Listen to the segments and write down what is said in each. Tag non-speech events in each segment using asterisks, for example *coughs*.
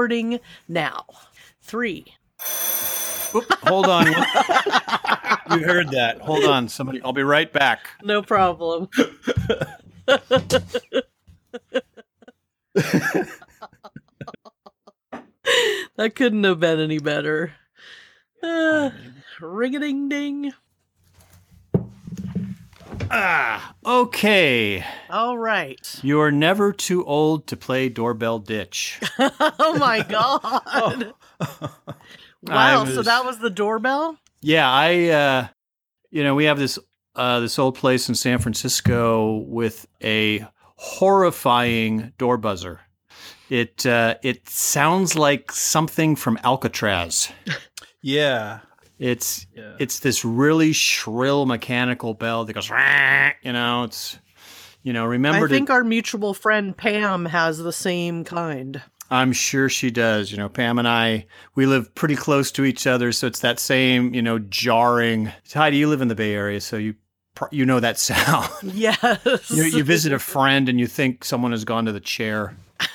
recording now. Three. Oop, hold on. you heard that. Hold on. Somebody, I'll be right back. No problem. *laughs* that couldn't have been any better. Uh, ring a ding ding. Ah, okay. All right. You are never too old to play doorbell ditch. *laughs* oh my *laughs* god. *laughs* wow, so that was the doorbell? Yeah, I uh you know, we have this uh this old place in San Francisco with a horrifying door buzzer. It uh it sounds like something from Alcatraz. Yeah. It's Yeah. it's this really shrill mechanical bell that goes "Rah," you know, it's you know, remember I to think our mutual friend Pam has the same kind. I'm sure she does. You know, Pam and I, we live pretty close to each other, so it's that same, you know, jarring. Heidi, you live in the Bay Area, so you you know that *laughs* sound. Yes. you, you visit a friend and you think someone has gone to the chair. *laughs*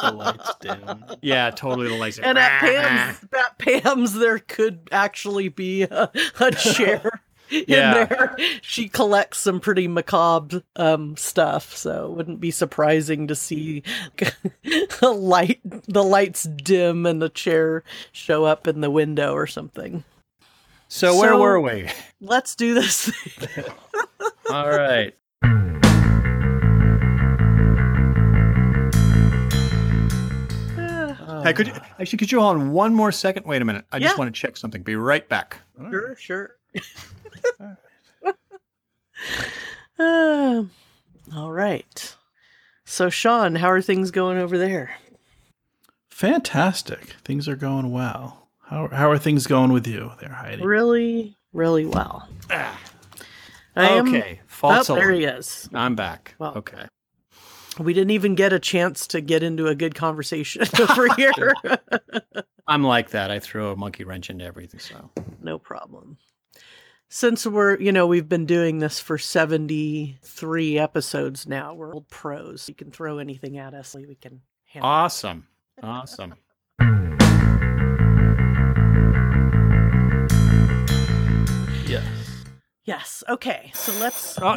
The lights dim. Yeah, totally. The lights. Are. And at *laughs* Pam's, at Pam's, there could actually be a, a chair *laughs* in Yeah. there. She collects some pretty macabre um, stuff, so it wouldn't be surprising to see the light, the lights dim, and the chair show up in the window or something. So where So- were we? Let's do this. All right. Hey, could you actually could you hold on one more second? Wait a minute. I just want to check something. Be right back. Sure, sure. Um, *laughs* all right. So, Sean, how are things going over there? Fantastic. Things are going well. How how are things going with you there, Heidi? Really, really well. I am- okay. Oh, False there he is. I'm back. Well. okay. We didn't even get a chance to get into a good conversation *laughs* over here. I'm like that. I throw a monkey wrench into everything. So no problem. Since we're, you know, we've been doing this for 73 episodes now, we're old pros. You can throw anything at us, we can handle. it. awesome, awesome. Yes. Yes. Okay. So let's. Oh.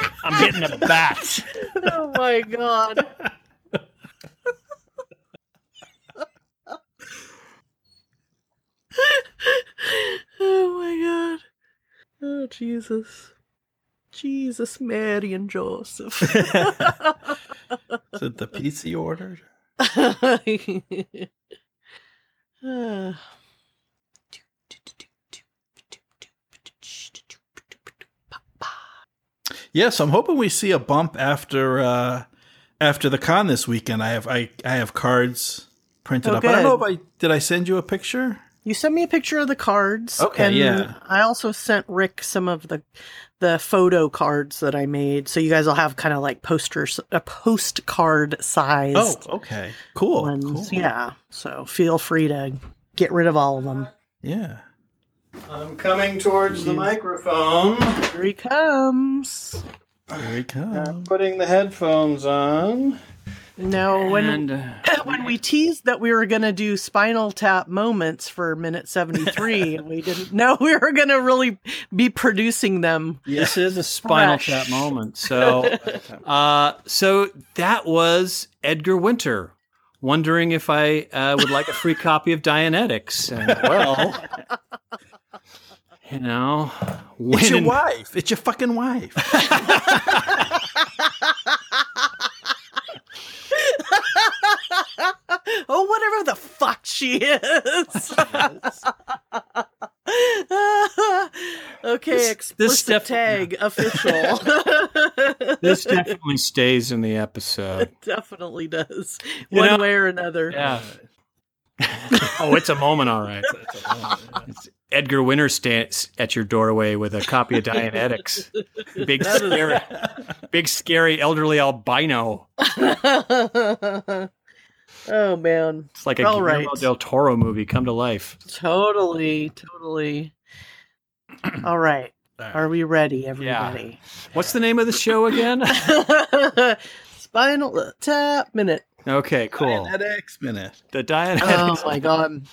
*laughs* *laughs* I'm getting a bat. *laughs* oh my god. oh my god. Oh Jesus. Jesus, Mary, and Joseph. Is it the pizza you ordered? Uh. *laughs* *laughs* Yes, I'm hoping we see a bump after uh after the con this weekend. I have I, I have cards printed Oh, up. I don't know if. I did I send you a picture? You sent me a picture of the cards. Okay, and yeah. I also sent Rick some of the the photo cards that I made, so you guys will have kind of like posters, a postcard size. Oh, okay. Cool. cool. Yeah. So feel free to get rid of all of them. Yeah. I'm coming towards the microphone. Here he comes. Here we come. Putting the headphones on. Now, when and uh, *coughs* when we teased that we were going to do Spinal Tap moments for minute seventy three, *laughs* and we didn't know we were going to really be producing them. this is a spinal Fresh. tap moment. So, *laughs* uh, so that was Edgar Winter wondering if I uh, would like a free copy of Dianetics. And, well, *laughs* you know, when It's your in- wife. It's your fucking wife. *laughs* oh, whatever the fuck she is. *laughs* okay, explicit def- tag official. *laughs* this definitely stays in the episode. It definitely does, You one know- way or another. Yeah. oh, it's a moment, all right. It's Edgar Winter stands at your doorway with a copy of Dianetics. *laughs* Big scary, *laughs* big scary elderly albino. *laughs* oh man, It's like a All Guillermo right. del Toro movie come to life. totally, totally. *clears throat* All right, are we ready, everybody? What's the name of the show again? Spinal Tap Minute. Okay, cool. Dianetics minute. The Dianetics. Oh my god.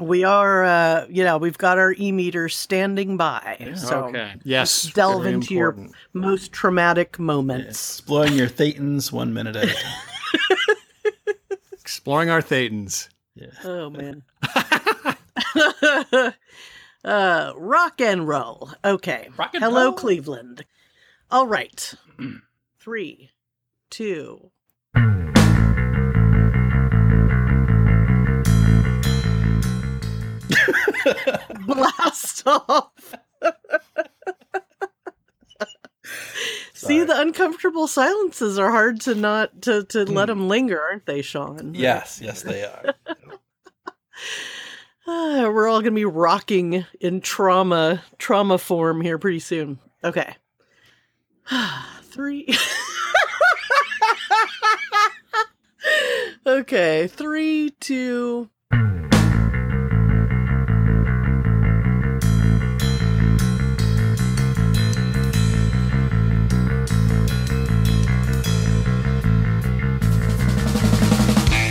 We are, uh, you know, we've got our e meter standing by. so okay. Yes. delve very into your most traumatic moments. Exploring your thetans one minute at a time. *laughs* exploring our thetans. *laughs* Oh man. *laughs* uh, rock and roll. Okay. Rock and Hello, roll. Cleveland. All right. *clears throat* Three, two. Blast *laughs* off. See, the uncomfortable silences are hard to not to to let them linger, aren't they, Sean? yes, yes, they are. Ah, *sighs* we're all gonna be rocking in trauma trauma form here pretty soon. Okay. *sighs* Three. *laughs* okay, three, two.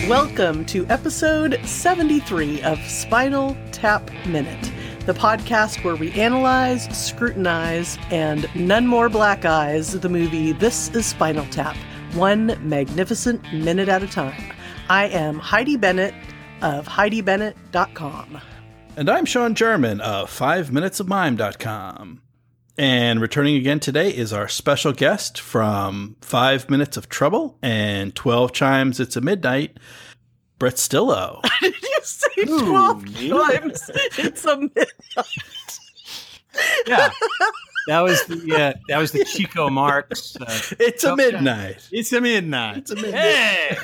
Welcome to episode 73 of Spinal Tap Minute, the podcast where we analyze, scrutinize, and none more black eyes the movie This is Spinal Tap, one magnificent minute at a time. I am Heidi Bennett of HeidiBennett.com. And I'm Sean German of 5minutesofmime.com. And returning again today is our special guest from 5 Minutes of Trouble and 12 Chimes It's a Midnight, Brett Stillo. Did *laughs* you say Ooh, 12 me? times? It's a midnight. Yeah. *laughs* That was the uh, that was the Chico Marx. Uh, It's a Okay. midnight. it's a midnight. It's a midnight. Hey,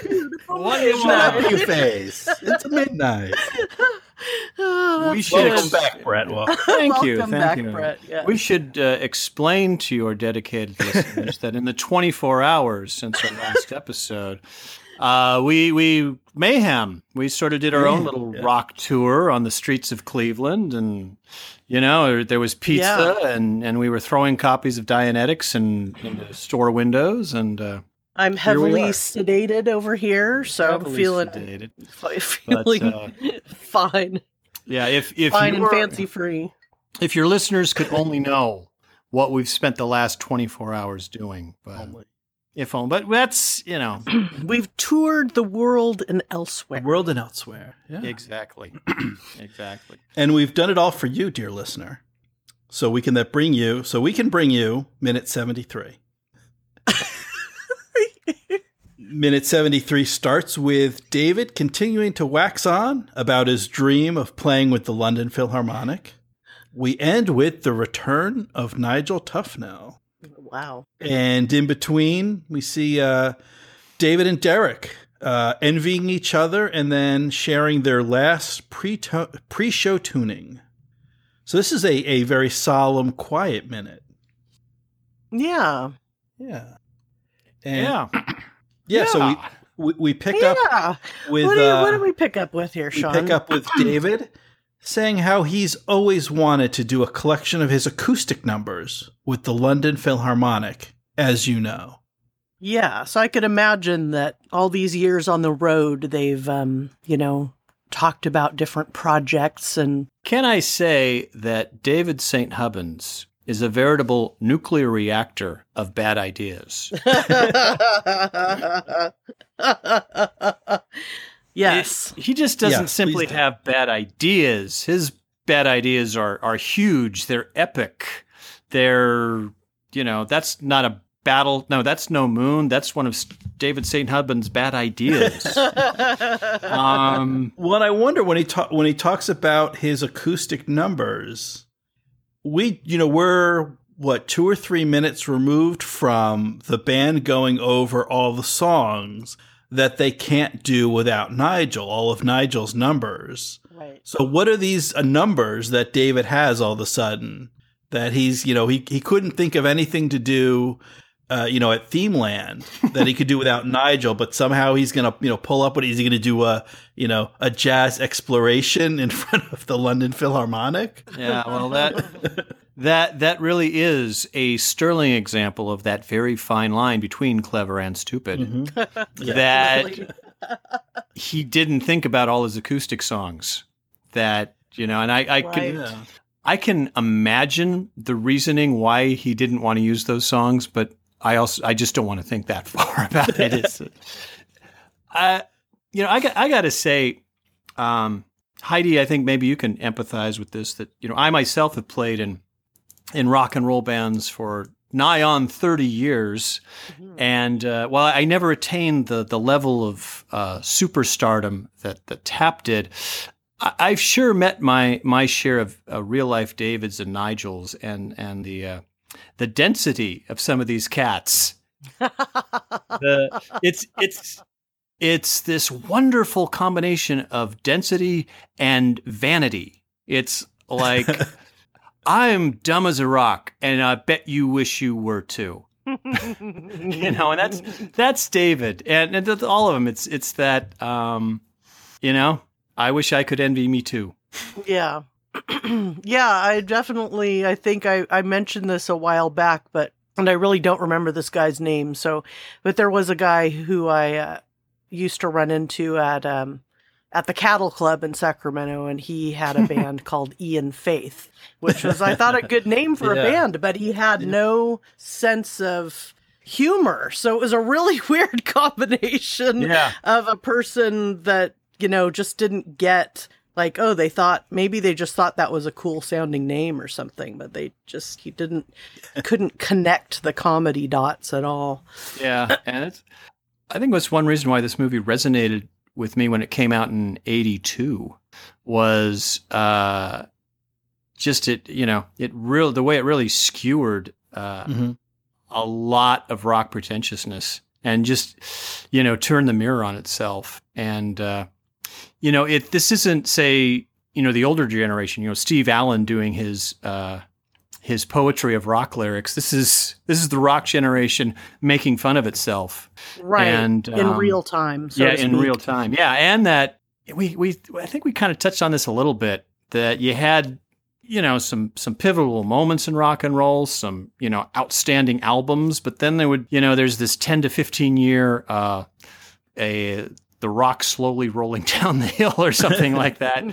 wonderful. Shut up, you face. It's a midnight. *laughs* Oh, We should good. Welcome back, Brett. Welcome. *laughs* Thank you, Welcome thank back, you. Brett. Yeah. We should uh, explain to your dedicated *laughs* listeners that in the 24 hours since our last episode, uh, we we mayhem. We sort of did our own little Yeah. rock tour on the streets of Cleveland, and you know there was pizza, and and we were throwing copies of Dianetics and into store windows, and uh, I'm heavily sedated over here, so I'm feeling sedated. *laughs* fi- But, uh, *laughs* fine, yeah, if if fine you and fancy free. if your listeners could only know what we've spent the last 24 hours doing, but if only, but that's you know *clears throat* We've toured the world and elsewhere. World and elsewhere. Yeah. exactly, *clears throat* exactly. And we've done it all for you, dear listener. So we can that bring you so we can bring you minute 73. *laughs* minute 73 starts with David continuing to wax on about his dream of playing with the London Philharmonic. We end with the return of Nigel Tufnel. Wow. And in between, we see uh, David and Derek uh, envying each other and then sharing their last pre pre-show tuning. So this is a, a very solemn, quiet minute. Yeah. Yeah. And Yeah, yeah, so we, we, we pick up with what, do you, uh, what do we pick up with here, we Sean? pick up with *clears throat* David saying how he's always wanted to do a collection of his acoustic numbers with the London Philharmonic, as you know. Yeah, so I could imagine that all these years on the road, they've, um, you know, talked about different projects and Can I say that David St. Hubbins is a veritable nuclear reactor of bad ideas? *laughs* yes. He just doesn't Yes, simply do. have bad ideas. His bad ideas are are huge. They're epic. They're you know that's not a battle. No, that's no moon. That's one of David St. Hubbins' bad ideas. *laughs* um, Well, I wonder when he ta- when he talks about his acoustic numbers, we you know we're what two or three minutes removed from the band going over all the songs that they can't do without Nigel, all of Nigel's numbers. right. So what are these uh, numbers that David has all of a sudden that he's you know he he couldn't think of anything to do uh, you know, at Themeland that he could do without *laughs* Nigel, but somehow he's gonna, you know, pull up. What is he gonna do? A, you know, a jazz exploration in *laughs* front of the London Philharmonic? Yeah, well, that that that really is a sterling example of that very fine line between clever and stupid. Mm-hmm. *laughs* That he didn't think about all his acoustic songs. That you know, and I, I can Yeah. I can imagine the reasoning why he didn't want to use those songs, but I also I just don't want to think that *laughs* far about it. It's, I, you know, I got I got to say, um, Heidi, I think maybe you can empathize with this. That you know, I myself have played in in rock and roll bands for nigh on thirty years, and uh, while I never attained the the level of uh, superstardom that that Tap did, I- I've sure met my my share of uh, real life Davids and Nigels, and and the uh, the density of some of these cats. the, it's it's it's this wonderful combination of density and vanity. It's like *laughs* I'm dumb as a rock, and I bet you wish you were too. *laughs* you know, and that's that's David, and, and th- all of them. It's it's that, um, you know, I wish I could envy me too. Yeah. *clears throat* yeah, I definitely I think I I mentioned this a while back, but and I really don't remember this guy's name. So, but there was a guy who I uh, used to run into at um at the Cattle Club in Sacramento and he had a *laughs* band called Ian Faith, which was I thought a good name for Yeah. a band, but he had no sense of humor. So it was a really *laughs* weird combination Yeah. of a person that you know just didn't get like oh they thought maybe they just thought that was a cool sounding name or something but they just he didn't *laughs* couldn't connect the comedy dots at all Yeah, and it's. I think that's one reason why this movie resonated with me when it came out in '82 was uh, just it. You know, it real the way it really skewered uh, Mhm. a lot of rock pretentiousness and just you know turned the mirror on itself. And uh, you know, it this isn't say you know the older generation. You know, Steve Allen doing his. Uh, his poetry of rock lyrics. This is this is the rock generation making fun of itself. right And, in um, real time so yeah, in real time. Yeah, and that we we I think we kind of touched on this a little bit that you had you know some some pivotal moments in rock and roll, some you know outstanding albums, but then there would you know there's this 10 to 15 year uh a the rock slowly rolling *laughs* down the hill or something like that.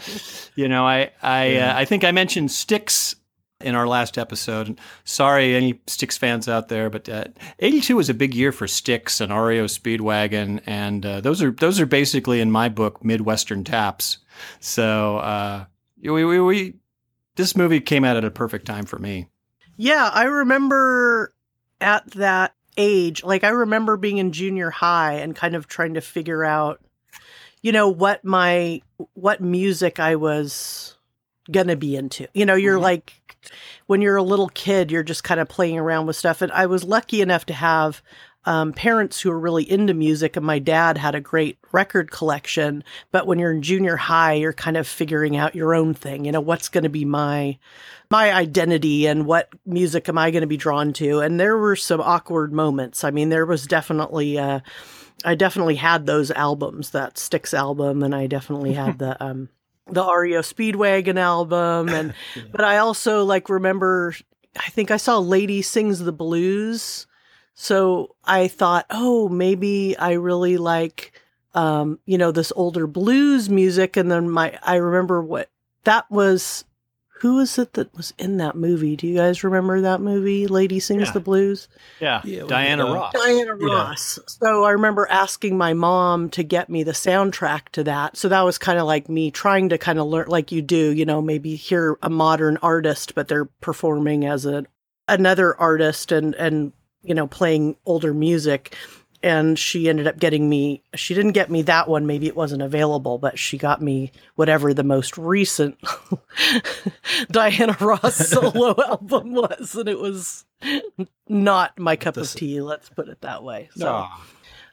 You know, I I Yeah. uh, I think I mentioned Styx in our last episode. And sorry, any Styx fans out there, but uh, '82 was a big year for Styx and REO Speedwagon, and uh, those are those are basically in my book Midwestern taps. So uh, we, we we this movie came out at a perfect time for me. Yeah, I remember at that age, like I remember being in junior high and kind of trying to figure out, you know, what my what music I was gonna be into. You know, you're Mhm. like when you're a little kid, you're just kind of playing around with stuff. And I was lucky enough to have um, parents who were really into music, and my dad had a great record collection. But when you're in junior high, you're kind of figuring out your own thing. You know, what's going to be my my identity and what music am I going to be drawn to? And there were some awkward moments. I mean, there was definitely. Uh, I definitely had those albums, that Styx album, and I definitely had the *laughs* um the REO Speedwagon album and *laughs* but I also like remember I think I saw Lady Sings the Blues. So I thought, "Oh, maybe I really like um, you know, this older blues music and then my I remember what that was who was it that was in that movie? Do you guys remember that movie, Lady Sings Yeah. the Blues? Yeah, Yeah, Diana uh, Ross. Diana Yeah. Ross. So I remember asking my mom to get me the soundtrack to that. So that was kind of like me trying to kind of learn, like you do, you know, maybe hear a modern artist, but they're performing as a another artist and and you know playing older music. And she ended up getting me. She didn't get me that one. Maybe it wasn't available, but she got me whatever the most recent *laughs* Diana Ross *laughs* solo album was, and it was not my cup of tea. Let's put it that way. So, Aw.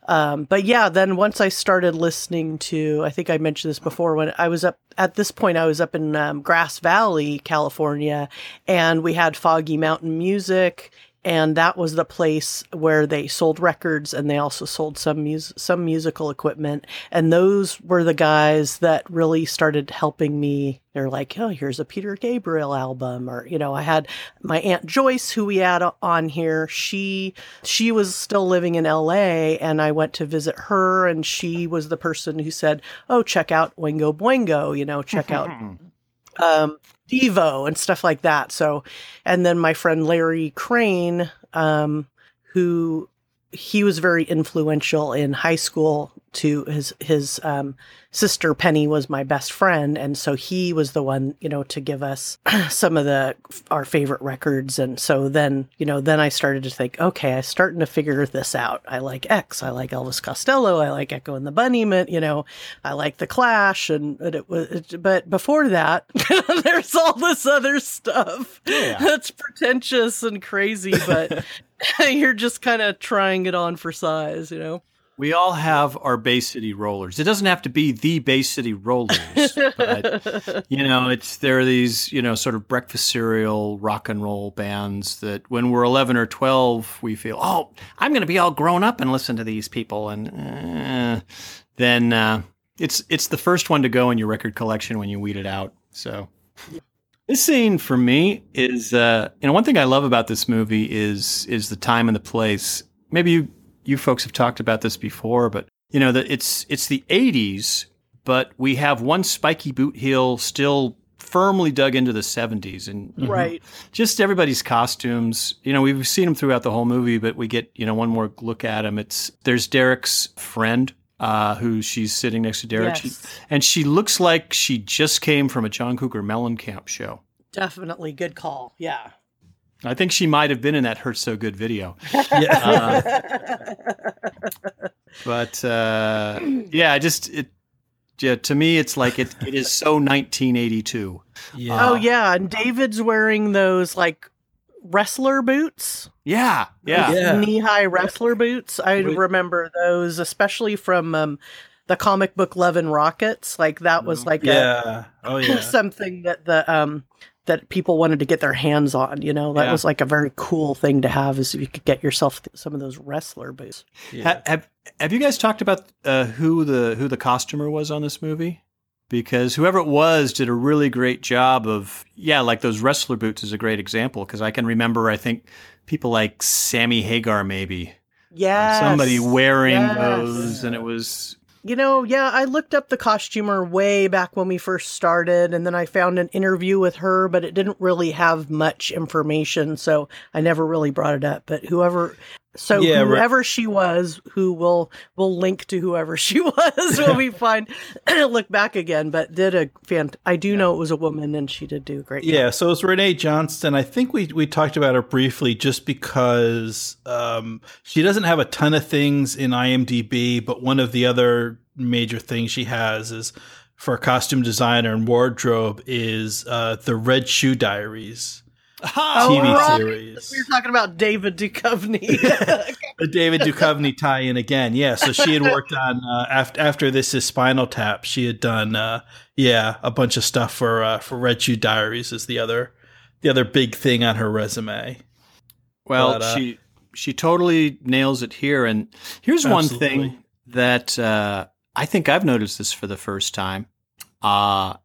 um, but yeah, then once I started listening to, I think I mentioned this before when I was up at this point, I was up in um, Grass Valley, California, and we had Foggy Mountain Music and that was the place where they sold records and they also sold some mus- some musical equipment. And those were the guys that really started helping me. They're like oh here's a peter gabriel album or you know i had my aunt joyce who we had on here. She she was still living in la and i went to visit her and she was the person who said oh check out oingo boingo you know check out *laughs* um, Devo and stuff like that. So, and then my friend Larry Crane, um, who he was very influential in high school to his his um, sister Penny was my best friend, and so he was the one you know to give us *clears throat* some of the our favorite records, and so then you know then I started to think, okay, I'm starting to figure this out. I like X, I like Elvis Costello, I like Echo and the Bunnymen, you know, I like the Clash, and, it was, it, but before that, *laughs* there's all this other stuff Yeah. that's pretentious and crazy, but *laughs* *laughs* you're just kind of trying it on for size, you know. We all have our Bay City Rollers. It doesn't have to be the Bay City Rollers, but *laughs* you know, it's there are these you know sort of breakfast cereal rock and roll bands that when we're eleven or twelve, we feel oh I'm going to be all grown up and listen to these people, and uh, then uh, it's it's the first one to go in your record collection when you weed it out. So. This scene for me is, uh, you know, one thing I love about this movie is is the time and the place. Maybe you you folks have talked about this before, but you know that it's it's the '80s, but we have one spiky boot heel still firmly dug into the '70s, and Right. just everybody's costumes. You know, we've seen them throughout the whole movie, but we get you know one more look at them. It's there's Derek's friend. Uh, who she's sitting next to Derek, Yes. She- and she looks like she just came from a John Cougar Mellencamp show. Definitely good call. Yeah. I think she might have been in that Hurt So Good video. *laughs* Yeah. But uh, yeah, I just it yeah, to me it's like it it is so 1982. yeah. oh yeah, and David's wearing those like wrestler boots. Yeah, yeah. Yeah. knee-high wrestler boots. I Wait. remember those, especially from um, the comic book Love and Rockets. Like that was like Yeah. Oh yeah. *laughs* something that the um that people wanted to get their hands on. You know, that Yeah. was like a very cool thing to have. Is if you could get yourself some of those wrestler boots. yeah. Ha- have have you guys talked about uh, who the who the costumer was on this movie? Because whoever it was did a really great job of yeah, like those wrestler boots is a great example because I can remember I think people like Sammy Hagar maybe Yeah, somebody wearing Yes. those and it was You know, yeah, I looked up the costumer way back when we first started, and then I found an interview with her, but it didn't really have much information, so I never really brought it up. But whoever, so Yeah, right. whoever she was, who will will link to whoever *laughs* she was when we find look back again. But did a fan. I do know it was a woman, and she did do a great. job. Yeah, so it's Renee Johnston. I think we we talked about her briefly just because um, she doesn't have a ton of things in IMDb, but one of the other major things she has is for a costume designer and wardrobe is uh, the Red Shoe Diaries Oh, TV right. series. We were talking about David Duchovny. *laughs* the David Duchovny tie-in again. Yeah, so she had worked on uh, after after this is Spinal Tap. She had done uh, yeah a bunch of stuff for uh, for Red Shoe Diaries is the other the other big thing on her resume. Well, But, uh, she she totally nails it here. And here's one thing that uh, I think I've noticed this for the first time. Uh,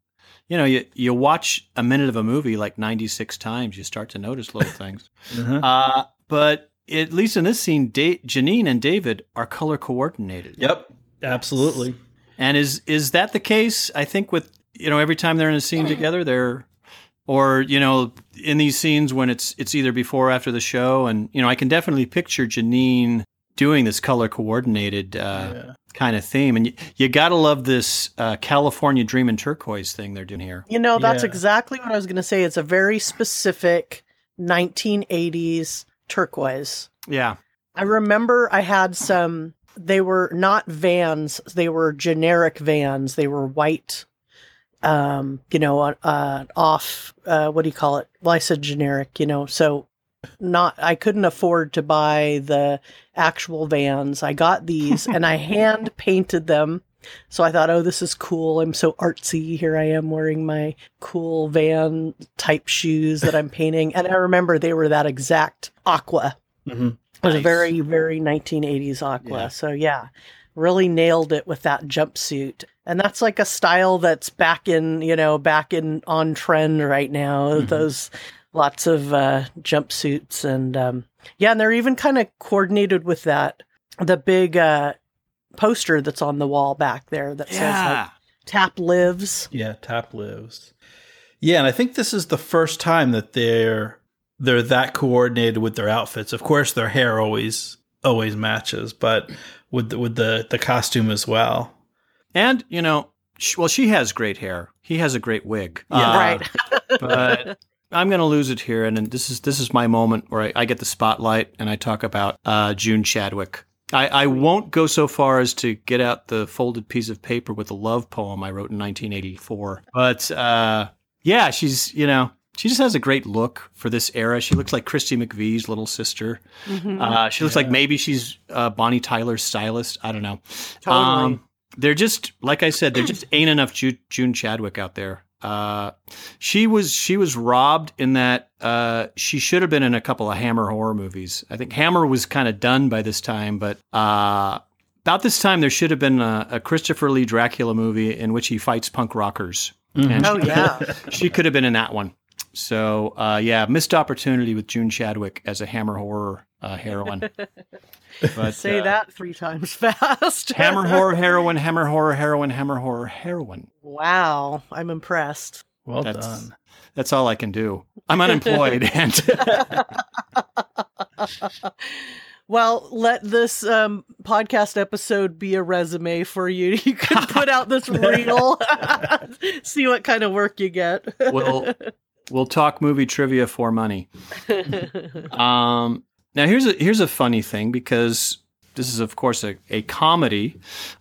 you know, you you watch a minute of a movie like 96 times, you start to notice little things. *laughs* Uh-huh. Uh, but at least in this scene, da- Janine and David are color coordinated. Yep, absolutely. And is is that the case? I think with you know every time they're in a scene together, they're or you know in these scenes when it's it's either before or after the show, and you know I can definitely picture Janine doing this color coordinated uh, Yeah. Kind of theme, and you, you gotta love this uh, California Dream and Turquoise thing they're doing here. You know, that's Yeah. exactly what I was going to say. It's a very specific 1980s turquoise. Yeah, I remember I had some, they were not vans, they were generic vans. They were white, um, you know, uh, uh, off, uh, what do you call it? Well, I said generic, you know, so not, I couldn't afford to buy the actual vans. I got these and I *laughs* hand painted them. So I thought, oh, this is cool. I'm so artsy. Here I am wearing my cool van type shoes that I'm painting. And I remember they were that exact aqua Mm-hmm. It was a very, very 1980s aqua. Yeah. So yeah, really nailed it with that jumpsuit. And that's like a style that's back in, you know, back in on trend right now. Mhm. Those lots of uh, jumpsuits and um, yeah, and they're even kind of coordinated with that the big uh, poster that's on the wall back there that says like, "Tap lives." Yeah, Tap lives. Yeah, and I think this is the first time that they're they're that coordinated with their outfits. Of course, their hair always always matches, but with the, with the the costume as well. And, you know, sh- well, she has great hair. He has a great wig. Yeah. Uh, right. but I'm going to lose it here, and, and this is this is my moment where I, I get the spotlight and I talk about uh, June Chadwick. I, I won't go so far as to get out the folded piece of paper with the love poem I wrote in 1984, but uh, yeah, she's you know she just has a great look for this era. She looks like Christy McVie's little sister. Mhm. Uh, she looks like maybe she's uh, Bonnie Tyler's stylist. I don't know. Totally. they're just like I said. There just *clears throat* ain't enough Ju- June Chadwick out there. Uh, she was she was robbed in that uh, she should have been in a couple of Hammer horror movies. I think Hammer was kind of done by this time, but uh, about this time there should have been a, a Christopher Lee Dracula movie in which he fights punk rockers. And oh yeah. *laughs* she could have been in that one. So uh, yeah, missed opportunity with June Chadwick as a Hammer horror uh, heroine. *laughs* But Say uh, that three times *laughs* fast. Hammer *laughs* horror heroine, Hammer horror heroine, Hammer horror heroine. Wow, I'm impressed. Well That's done. that's all I can do. I'm unemployed, and Well, let this um, podcast episode be a resume for you. You can put out this reel, see what kind of work you get. we'll we'll talk movie trivia for money. *laughs* Um, now here's a here's a funny thing because this is of course a, a comedy.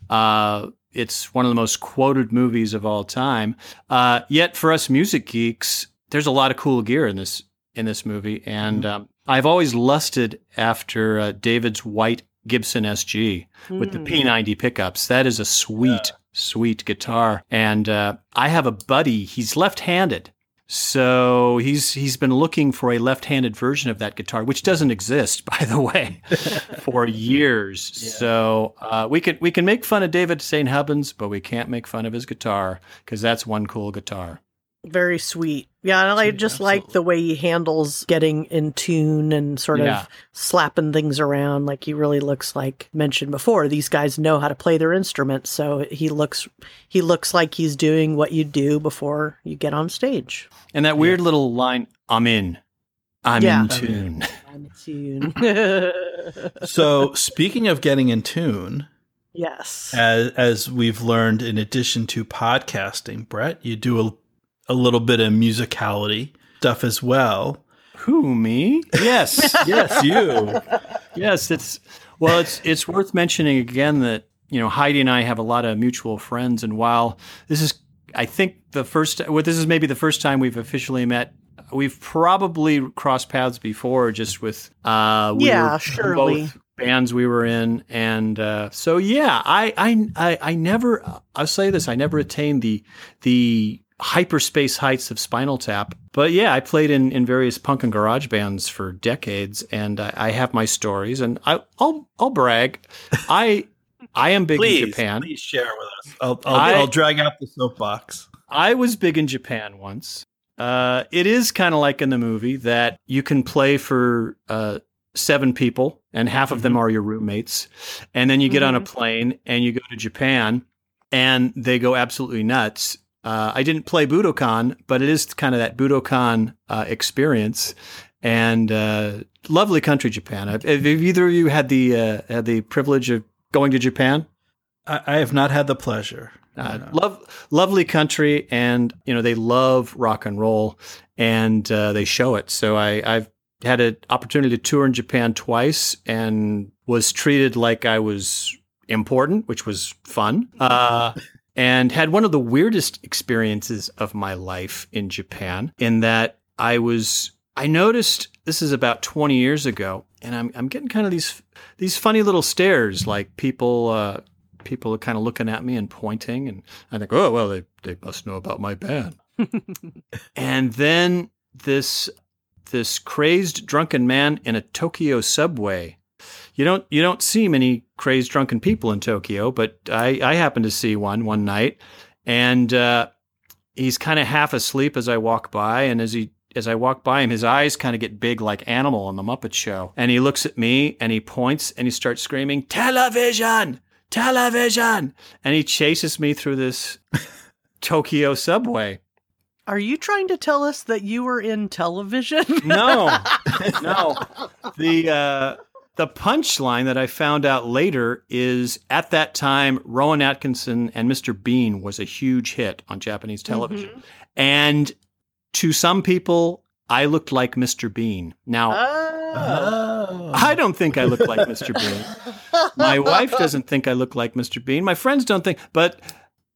Uh, it's one of the most quoted movies of all time. Uh, yet for us music geeks, there's a lot of cool gear in this in this movie, and um, I've always lusted after uh, David's white Gibson SG with the Hmm. P90 pickups. That is a sweet, sweet guitar. And uh, I have a buddy. He's left-handed, so he's he's been looking for a left-handed version of that guitar, which doesn't exist, *laughs* by the way, *laughs* for years. Yeah. So uh, we can we can make fun of David St. Hubbins, but we can't make fun of his guitar because that's one cool guitar. Very sweet. Yeah, and I Sweet, just like the way he handles getting in tune and sort Yeah. of slapping things around. Like he really looks like mentioned before. These guys know how to play their instruments, so he looks he looks like he's doing what you do before you get on stage. And that weird little line, "I'm in, I'm Yeah. in tune." I'm in *laughs* tune. *laughs* So speaking of getting in tune, yes. as as we've learned, in addition to podcasting, Brett, you do a, a little bit of musicality stuff as well. Who me? Yes. *laughs* Yes, you. Yes, it's well, it's it's worth mentioning again that you know Heidi and I have a lot of mutual friends, and while this is, I think the first, well, this is maybe the first time we've officially met. We've probably crossed paths before, just with uh, we Yeah, were surely. both bands we were in, and uh, so yeah, I, I I I never, I'll say this, I never attained the the hyperspace heights of Spinal Tap. But yeah, I played in, in various punk and garage bands for decades, and I, I have my stories, and I, I'll I'll brag. *laughs* I I am big please, in Japan. please share with us. I'll, I'll, I- I'll drag out the soapbox. I was big in Japan once. Uh, it is kind of like in the movie that you can play for uh, seven people, and half of them are your roommates, and then you get on a plane and you go to Japan, and they go absolutely nuts. Uh, I didn't play Budokan, but it is kind of that Budokan uh, experience, and uh, lovely country, Japan. Have, have either of you had the uh, had the privilege of going to Japan? I, I have not had the pleasure. Uh, love, lovely country, and you know they love rock and roll, and uh, they show it. So I, I've had an opportunity to tour in Japan twice, and was treated like I was important, which was fun. Uh, and had one of the weirdest experiences of my life in Japan, in that I was. I noticed this is about 20 years ago, and I'm I'm getting kind of these these funny little stares, like people. Uh, people are kind of looking at me and pointing and I think, oh well they, they must know about my band. *laughs* and then this this crazed drunken man in a Tokyo subway. You don't you don't see many crazed drunken people in Tokyo, but I, I happened to see one one night, and uh, he's kind of half asleep as I walk by, and as he as I walk by him, his eyes kind of get big like Animal on the Muppet Show, and he looks at me and he points and he starts screaming, "Television! Television!" and he chases me through this *laughs* Tokyo subway. Are you trying to tell us that you were in television? No, *laughs* no. The uh, the punchline that I found out later is at that time Rowan Atkinson and Mr. Bean was a huge hit on Japanese television, Mhm. and to some people, I looked like Mr. Bean. Now. Oh. I don't think I look like Mr. Bean. My wife doesn't think I look like Mr. Bean. My friends don't think, but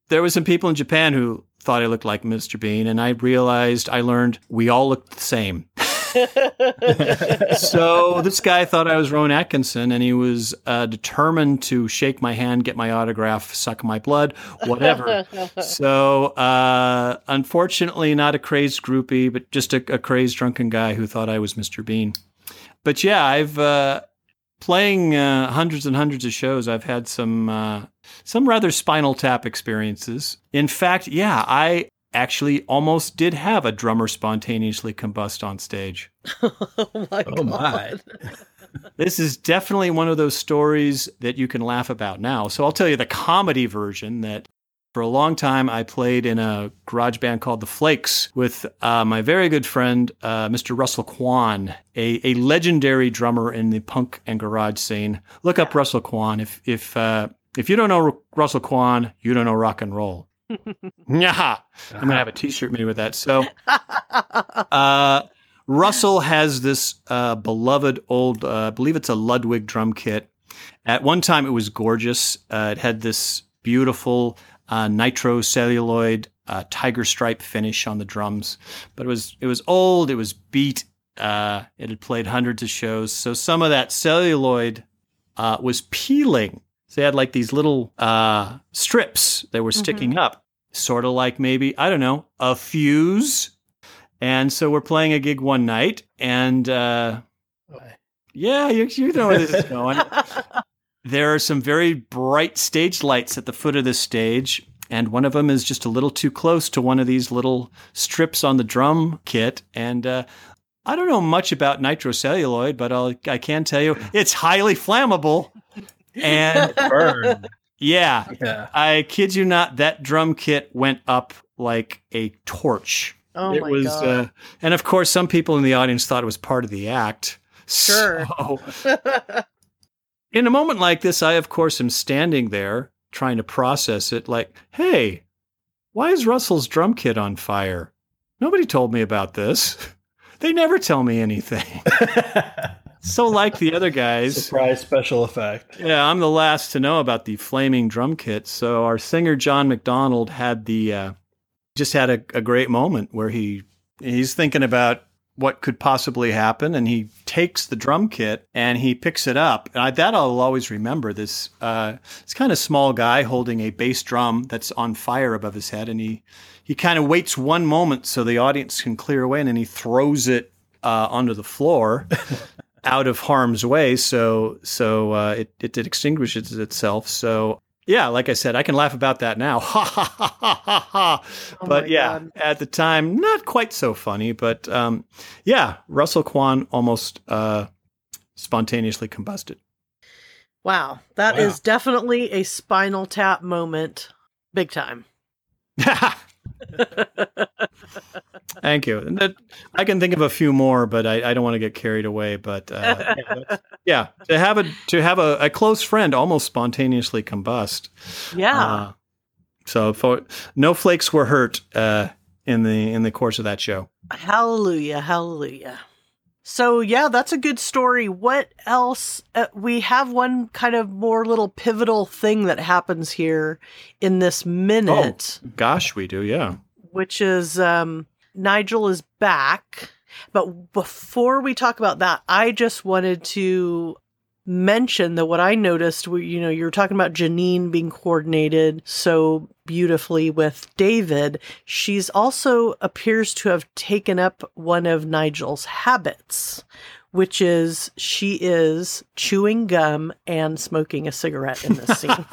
there were some people in Japan who thought I looked like Mr. Bean, and I realized I learned we all looked the same. *laughs* *laughs* so this guy thought I was Rowan Atkinson, and he was uh, determined to shake my hand, get my autograph, suck my blood, whatever. *laughs* so uh, unfortunately, not a crazed groupie, but just a, a crazed drunken guy who thought I was Mr. Bean. But yeah, I've uh, playing uh, hundreds and hundreds of shows. I've had some uh, some rather spinal tap experiences. In fact, yeah, I actually almost did have a drummer spontaneously combust on stage. *laughs* oh my Oh my. *laughs* This is definitely one of those stories that you can laugh about now. So I'll tell you the comedy version that for a long time I played in a garage band called The Flakes with uh, my very good friend, uh, Mr. Russell Quan, a, a legendary drummer in the punk and garage scene. Look up Russell Quan. If, if, uh, if you don't know Ru- Russell Quan, you don't know rock and roll. Yeah. I'm to have a t shirt made with that. So. Uh, Russell has this uh, beloved old, uh, I believe it's a Ludwig drum kit. At one time, it was gorgeous. Uh, it had this beautiful uh, nitrocelluloid uh, tiger stripe finish on the drums, but it was it was old. It was beat. It had played hundreds of shows, so some of that celluloid was peeling. So they had like these little uh, strips that were sticking up, sort of like maybe I don't know a fuse. And so we're playing a gig one night, and uh, yeah, you, you know where this is going. *laughs* there are some very bright stage lights at the foot of this stage, and one of them is just a little too close to one of these little strips on the drum kit. And uh, I don't know much about nitrocelluloid, but I'll, I can tell you it's highly flammable. And Burn. yeah, *laughs* yeah. I kid you not, that drum kit went up like a torch. Oh it my was, god. Uh, and of course, some people in the audience thought it was part of the act. Sure. So, *laughs* in a moment like this, I, of course, am standing there trying to process it like, hey, why is Russell's drum kit on fire? Nobody told me about this. *laughs* They never tell me anything. So, like the other guys, Surprise special effect. yeah, I'm the last to know about the flaming drum kit. So our singer John McDonald had the uh, just had a, a great moment where he he's thinking about what could possibly happen, and he takes the drum kit and he picks it up. And I, that I'll always remember. This uh, this kind of small guy holding a bass drum that's on fire above his head, and he he kind of waits one moment so the audience can clear away, and then he throws it uh, onto the floor *laughs* out of harm's way. So so uh, it, it it extinguishes itself. So yeah, like I said, I can laugh about that now. *laughs* Ha ha ha ha ha ha. Oh but yeah, God. at the time, not quite so funny. But um, yeah, Russell Quan almost uh, spontaneously combusted. Wow, that is Wow. definitely a spinal tap moment, big time. *laughs* *laughs* Thank you. That, I can think of a few more, but I, I don't want to get carried away. But uh, *laughs* yeah, yeah, to have a to have a, a close friend almost spontaneously combust. Yeah. Uh, so for, no flakes were hurt uh, in the in the course of that show. Hallelujah, hallelujah. So yeah, that's a good story. What else? Uh, we have one kind of more little pivotal thing that happens here in this minute, Oh, Gosh, we do, yeah. which is um, Nigel is back. But before we talk about that, I just wanted to mention that what I noticed, we, you know, you were talking about Janine being coordinated so beautifully with David. She's also appears to have taken up one of Nigel's habits, which is she is chewing gum and smoking a cigarette in this *laughs* scene.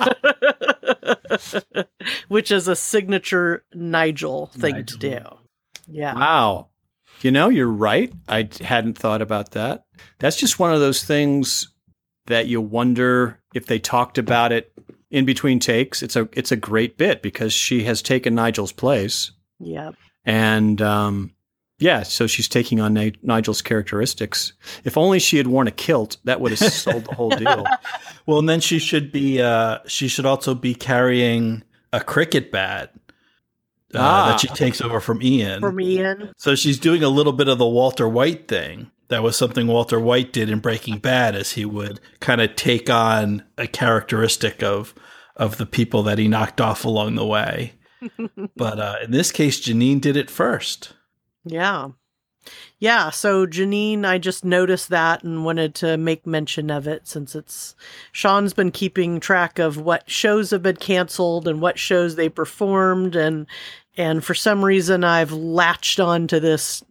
which is a signature Nigel thing Nigel. to do. Yeah. Wow. You know, you're right. I hadn't thought about that. That's just one of those things that you wonder if they talked about it in between takes. It's a it's a great bit because she has taken Nigel's place, Yeah. and um, yeah, so she's taking on Ni- Nigel's characteristics. If only she had worn a kilt, that would have sold the whole *laughs* deal. Well, and then she should be. Uh, she should also be carrying a cricket bat uh, Ah. that she takes over from Ian. From Ian. So she's doing a little bit of the Walter White thing. That was something Walter White did in Breaking Bad, as he would kind of take on a characteristic of of the people that he knocked off along the way. *laughs* but uh, in this case, Jeanine did it first. Yeah. Yeah. So Jeanine, I just noticed that and wanted to make mention of it since it's Sean's been keeping track of what shows have been canceled and what shows they performed and and for some reason I've latched on to this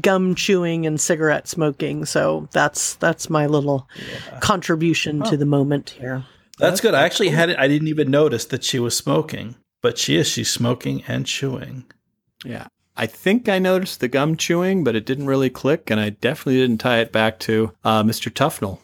gum chewing and cigarette smoking. So that's that's my little contribution to the moment here. That's good. I actually had it. I didn't even notice that she was smoking, but she is. She's smoking and chewing. Yeah. I think I noticed the gum chewing, but it didn't really click, and I definitely didn't tie it back to uh, Mr. Tufnel.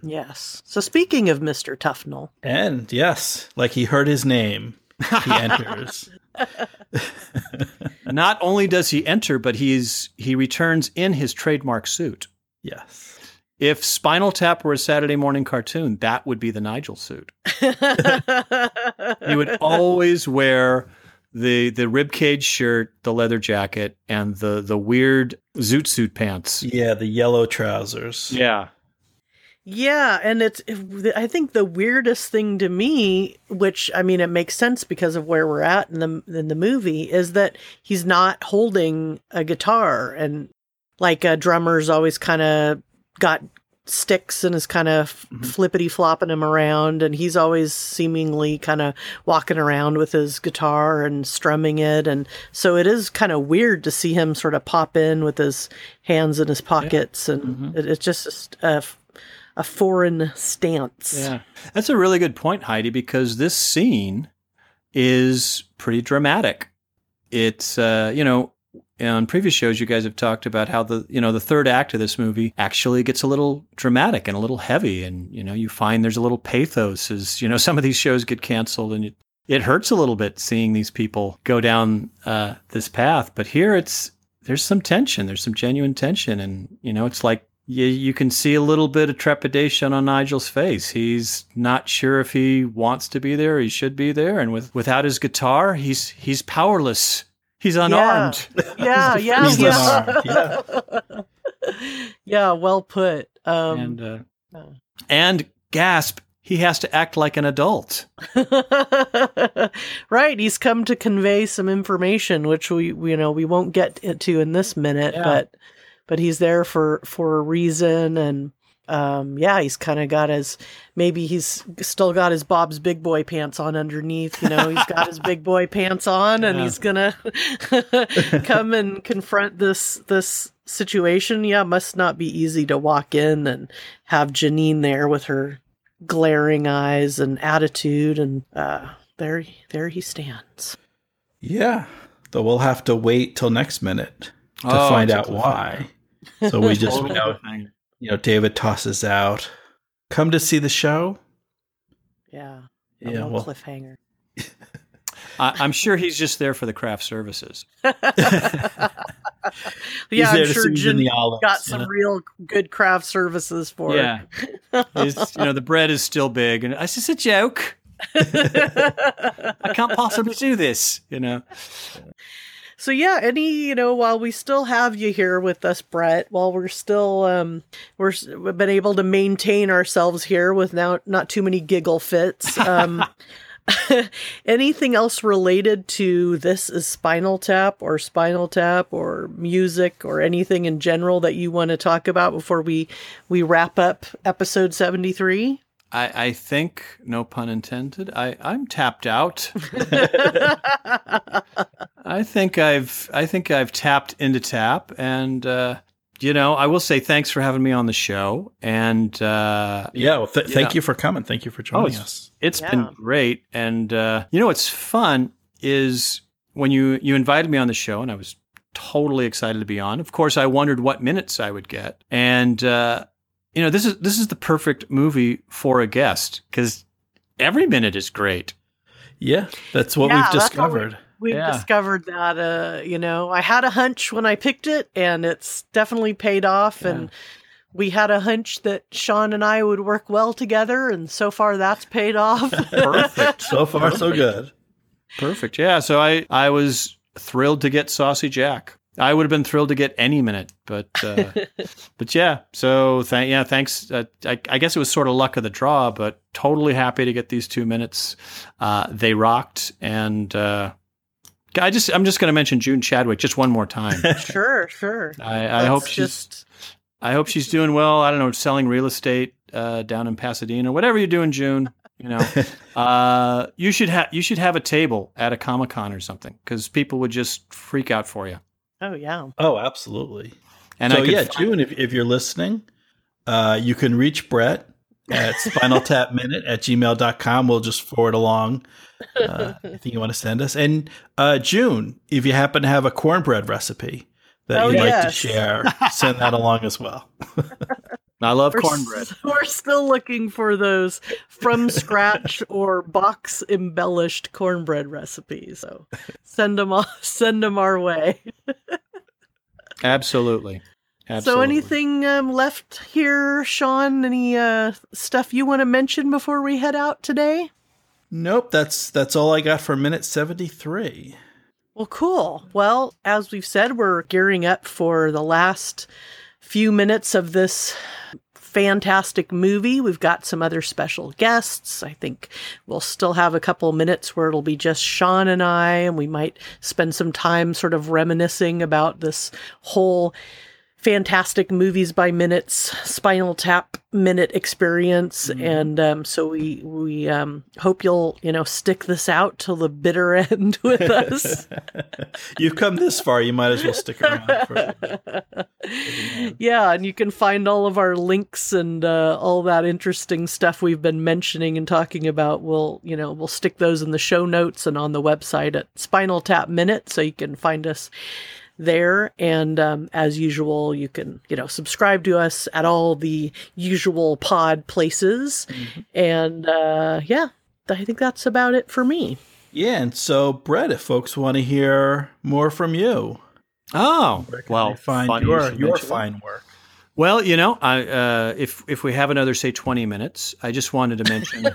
Yes. So speaking of Mr. Tufnel, And yes, like he heard his name, he *laughs* enters. *laughs* Not only does he enter, but he's he returns in his trademark suit. Yes. If Spinal Tap were a Saturday morning cartoon, that would be the Nigel suit. He would *laughs* always wear the the ribcage shirt, the leather jacket, and the the weird zoot suit pants. Yeah, the yellow trousers. Yeah. Yeah, and it's I think the weirdest thing to me, which I mean it makes sense because of where we're at in the in the movie, is that he's not holding a guitar and like a drummer's always kind of got sticks and is kind of Mhm. flippity flopping him around and he's always seemingly kind of walking around with his guitar and strumming it and so it is kind of weird to see him sort of pop in with his hands in his pockets and Mhm. it, it's just a, a foreign stance Yeah. That's a really good point, Heidi, because this scene is pretty dramatic. It's uh, you know, on previous shows you guys have talked about how the you know the third act of this movie actually gets a little dramatic and a little heavy and you know you find there's a little pathos as you know *laughs* some of these shows get canceled and it, it hurts a little bit seeing these people go down uh, this path but here it's there's some tension there's some genuine tension and you know it's like you, you can see a little bit of trepidation on Nigel's face. He's not sure if he wants to be there, or he should be there, and with without his guitar, he's he's powerless. He's unarmed. yeah *laughs* yeah He's yeah unarmed, *laughs* yeah well put um and uh, oh. and gasp, he has to act like an adult. *laughs* right he's come to convey some information which we, we you know we won't get to in this minute Yeah. but but he's there for for a reason and um yeah he's kind of got his maybe he's still got his bob's big boy pants on underneath you know he's got his *laughs* big boy pants on and Yeah. he's gonna *laughs* come and confront this this situation yeah must not be easy to walk in and have jeanine there with her glaring eyes and attitude and uh there there he stands Yeah. Though we'll have to wait till next minute to Oh, find out cliffhanger. why. So we *laughs* just Total know, you know, David tosses out. Come to see the show? yeah a Yeah, well, cliffhanger I, I'm sure he's just there for the craft services. *laughs* yeah he's i'm sure season Jan the olives. got some know? real good craft services for Yeah, It's- you know the bread is still big, and it's just a joke. *laughs* I can't possibly do this. You know. So yeah, any you know, while we still have you here with us, Brett, while we're still um we're we've been able to maintain ourselves here with now not too many giggle fits. Um, *laughs* *laughs* anything else related to this is Spinal Tap or Spinal Tap or music or anything in general that you want to talk about before we we wrap up episode 73? I, I think, no pun intended, I, I'm tapped out. *laughs* I think I've I think I've tapped into tap, and uh, you know I will say thanks for having me on the show, and uh, Yeah, well, th- Yeah. thank you for coming. Thank you for joining it's- us. it's Yeah. been great. And uh, you know what's fun is when you you invited me on the show, and I was totally excited to be on. Of course, I wondered what minutes I would get, and uh, you know this is this is the perfect movie for a guest because every minute is great. Yeah, that's what Yeah, we've that's what we- discovered. We've Yeah. discovered that uh, you know, I had a hunch when I picked it and it's definitely paid off and we had a hunch that Sean and I would work well together and so far that's paid off. *laughs* Perfect. so far, so good. Perfect. Yeah. So I I was thrilled to get Saucy Jack. I would have been thrilled to get any minute, but uh, *laughs* but yeah. So thank yeah, thanks. Uh, I, I guess it was sort of luck of the draw, but totally happy to get these two minutes. Uh, they rocked, and uh, I just I'm just going to mention June Chadwick just one more time. *laughs* sure, sure. I, I hope she's just I hope she's doing well. I don't know, selling real estate uh, down in Pasadena, whatever you're doing, June. You know, *laughs* uh, you should have you should have a table at a comic con or something because people would just freak out for you. Oh yeah. Oh, absolutely. And so I yeah, find- June, if, if you're listening, uh, you can reach Brett at *laughs* spinaltapminute at gmail.com. We'll just forward along uh, *laughs* anything you want to send us. And uh, June, if you happen to have a cornbread recipe that Oh, you'd like to share, send that *laughs* along as well. I love We're, cornbread. s- *laughs* we're still looking for those from scratch *laughs* or box embellished cornbread recipes. So send them all, *laughs* send them our way. Absolutely. Absolutely. So anything um, left here, Sean? Any uh, stuff you want to mention before we head out today? Nope, that's that's all I got for minute 73. Well, cool. Well, as we've said, we're gearing up for the last few minutes of this fantastic movie. We've got some other special guests. I think we'll still have a couple minutes where it'll be just Sean and I, and we might spend some time sort of reminiscing about this whole fantastic movies by minutes spinal tap minute experience and um, so we we um, hope you'll you know stick this out till the bitter *laughs* end with us. *laughs* You've come this far, you might as well stick around. For, *laughs* yeah and you can find all of our links and uh, all that interesting stuff we've been mentioning and talking about. We'll you know we'll stick those in the show notes and on the website at spinal tap minute so you can find us there. And um, as usual you can you know subscribe to us at all the usual pod places. And uh, yeah i think that's about it for me. Yeah, and so Brett, if folks want to hear more from you, Oh, where well, they find funny you your your fine work? Well, you know, I, uh, if if we have another say twenty minutes, I just wanted to mention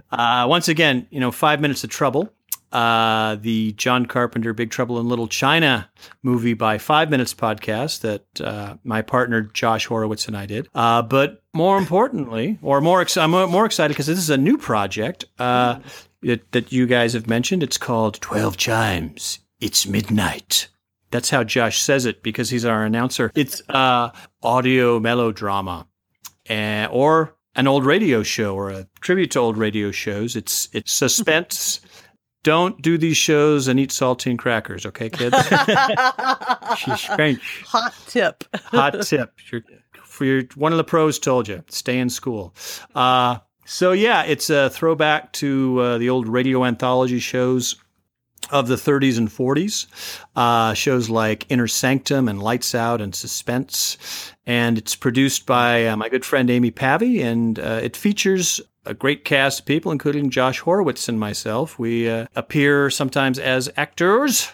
*laughs* uh, once again, you know, five minutes of trouble, uh, the John Carpenter Big Trouble in Little China movie by Five Minutes podcast that uh, my partner Josh Horowitz and I did. Uh, but more importantly, or more, ex- I'm more excited because this is a new project uh, that you guys have mentioned. It's called Twelve Chimes. It's midnight. That's how Josh says it because he's our announcer. It's uh, audio melodrama, uh, or an old radio show, or a tribute to old radio shows. It's it's suspense. Don't do these shows and eat saltine crackers, okay, kids? *laughs* Hot tip Hot tip. You're, one of the pros told you, stay in school. Uh, so yeah, it's a throwback to uh, the old radio anthology shows of the 30s and 40s. Uh, shows like Inner Sanctum and Lights Out and Suspense. And it's produced by uh, my good friend Amy Pavey, and uh, it features a great cast of people, including Josh Horowitz and myself. We uh, appear sometimes as actors.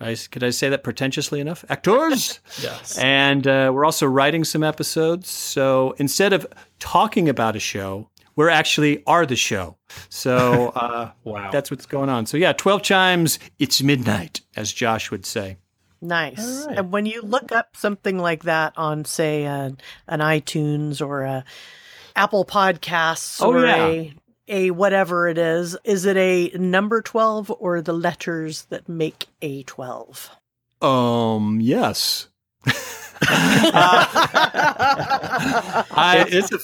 I, could I say that pretentiously enough? Actors? *laughs* Yes. And uh, we're also writing some episodes. So instead of talking about a show, we're actually are the show. So *laughs* uh, Wow. that's what's going on. So yeah, 12 chimes, it's midnight, as Josh would say. Nice. All right. And when you look up something like that on, say, an, an iTunes or a Apple Podcasts Oh, or yeah. a a whatever it is. Is it a number 12 or the letters that make a 12? Um, yes. I, it's a,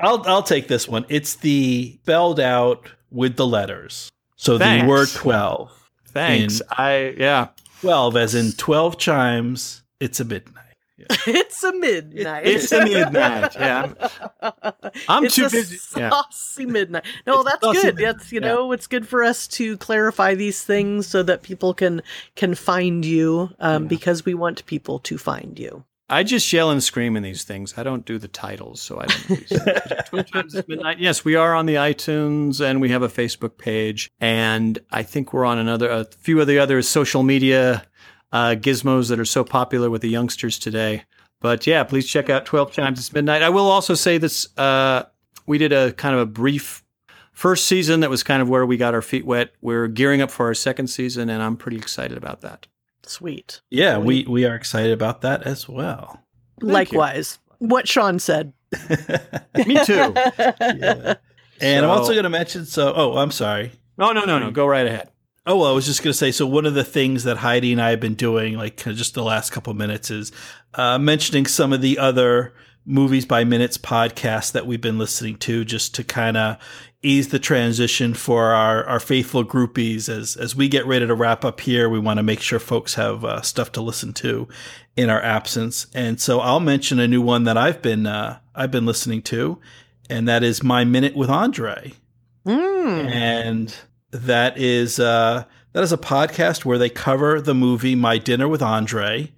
I'll I'll take this one. It's the spelled out with the letters. So Thanks. the word twelve. Thanks. In- I yeah. Twelve as in twelve chimes. It's a midnight. *laughs* it's a midnight. It's a midnight. Yeah. I'm, *laughs* I'm it's too a busy. Yeah. saucy midnight. No, It's that's good. midnight, That's you know, it's good for us to clarify these things so that people can can find you, um, Yeah. because we want people to find you. I just yell and scream in these things. I don't do the titles, so I don't. Do these. Twelve *laughs* times it's midnight. Yes, we are on the iTunes and we have a Facebook page, and I think we're on another a few of the other social media uh, gizmos that are so popular with the youngsters today. But yeah, please check out Twelve Times It's Midnight. I will also say this: uh, we did a kind of a brief first season that was kind of where we got our feet wet. We're gearing up for our second season, and I'm pretty excited about that. Sweet. Yeah, we we are excited about that as well. you. Likewise, what Sean said. *laughs* Me too. Yeah. And I'm also going to mention. So, oh, I'm sorry. No, no, no, no. Go right ahead. Oh, well, I was just going to say. So, one of the things that Heidi and I have been doing, like just the last couple of minutes, is uh, mentioning some of the other movies by minutes podcasts that we've been listening to, just to kind of ease the transition for our, our faithful groupies as as we get ready to wrap up here. We want to make sure folks have uh, stuff to listen to in our absence, and so I'll mention a new one that I've been uh, I've been listening to, and that is My Minute with Andre Mm. and that is uh, that is a podcast where they cover the movie My Dinner with Andre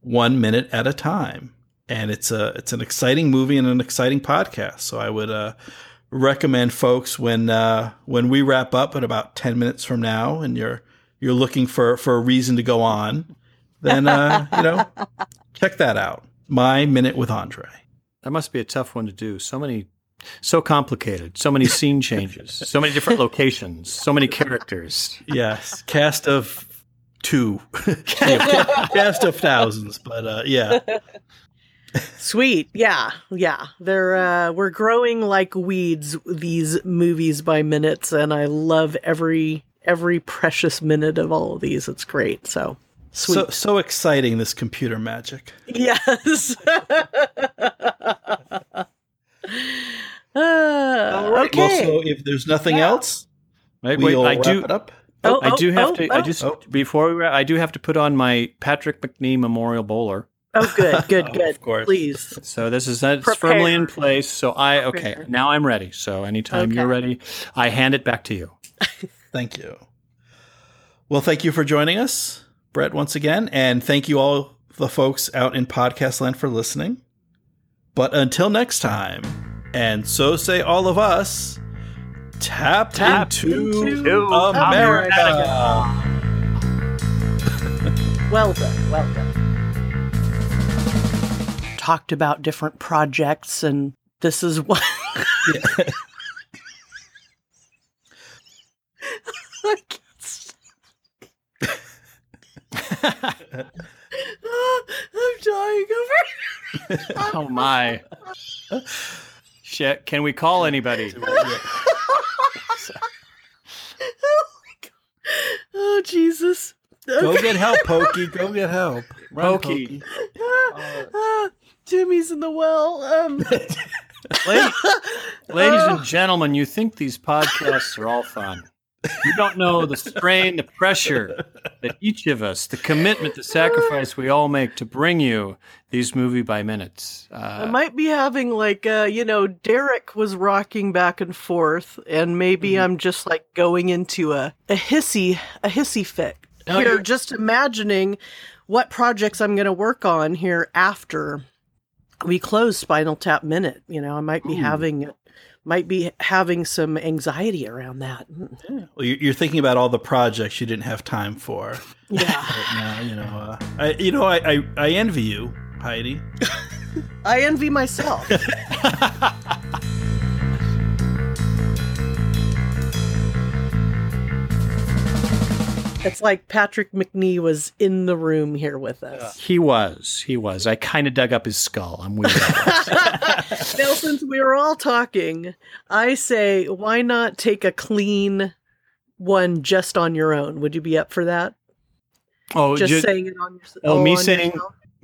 one minute at a time, and it's a it's an exciting movie and an exciting podcast. So I would uh, recommend folks when uh, when we wrap up in about ten minutes from now, and you're you're looking for for a reason to go on, then uh, *laughs* you know check that out. My Minute with Andre. That must be a tough one to do. So many, so complicated. So many scene *laughs* changes. So many different locations. So many characters. Yes, cast of two, *laughs* cast of thousands, but uh, yeah, Sweet. Yeah. Yeah. They're uh we're growing like weeds these movies by minutes and I love every every precious minute of all of these. It's great. So sweet. so so exciting this computer magic. yes. *laughs* Uh, okay. Well, so if there's nothing Yeah. else, Wait, wait, we'll I wrap do. it up. Oh, I do have oh, to. oh, I oh. just Oh. before we. wrap, I do have to put on my Patrick Macnee Memorial Bowler. Oh, good, *laughs* good, Oh, good. of course. Please. So this is that's Prepare. firmly in place. So I okay. Prepare. Now I'm ready. So anytime you're ready, I hand it back to you. *laughs* Thank you. Well, thank you for joining us, Brett, once again, and thank you all the folks out in podcast land for listening. But until next time, and so say all of us, tap, Tap into, into America. Well done. Well done. Talked about different projects, and this is one. *laughs* *laughs* I can't stop. *laughs* I'm dying over. Oh my. Shit. Can we call anybody? *laughs* *laughs* Oh Jesus! Go get help, Pokey. Go get help. *laughs* Run, Pokey. Ah, ah, Jimmy's in the well. Um, Ladies, ladies and gentlemen, you think these podcasts are all fun. You don't know the strain, the pressure that each of us, the commitment, the sacrifice we all make to bring you these movie by minutes. I Uh, might be having like uh, you know, Derek was rocking back and forth, and maybe Mm-hmm. I'm just like going into a a hissy a hissy fit No, here, you're- just imagining what projects I'm going to work on here after we close Spinal Tap Minute. You know, I might be Ooh. having might be having some anxiety around that. Well, you- you're thinking about all the projects you didn't have time for. *laughs* Yeah, Right now, you know, uh, I, you know, I, I, I envy you, Heidi. *laughs* I envy myself. *laughs* It's like Patrick Macnee was in the room here with us. He was. He was. I kind of dug up his skull. I'm weird. *laughs* *laughs* now, since we were all talking, I say, why not take a clean one just on your own? Would you be up for that? oh, Just ju- saying it on your own. Oh, me saying-?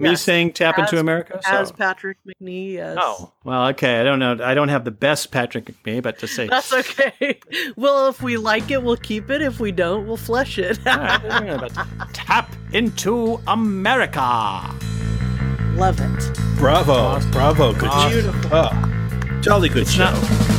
Me Yes. saying tap into As- America. as So- Patrick Macnee. Yes. Oh well, okay. I don't know. I don't have the best Patrick Macnee, but to say That's *laughs* okay. well, if we like it, we'll keep it. If we don't, we'll flush it. All right, tap into America. Love it. Bravo, bravo, good Beautiful. Oh, jolly good show. not-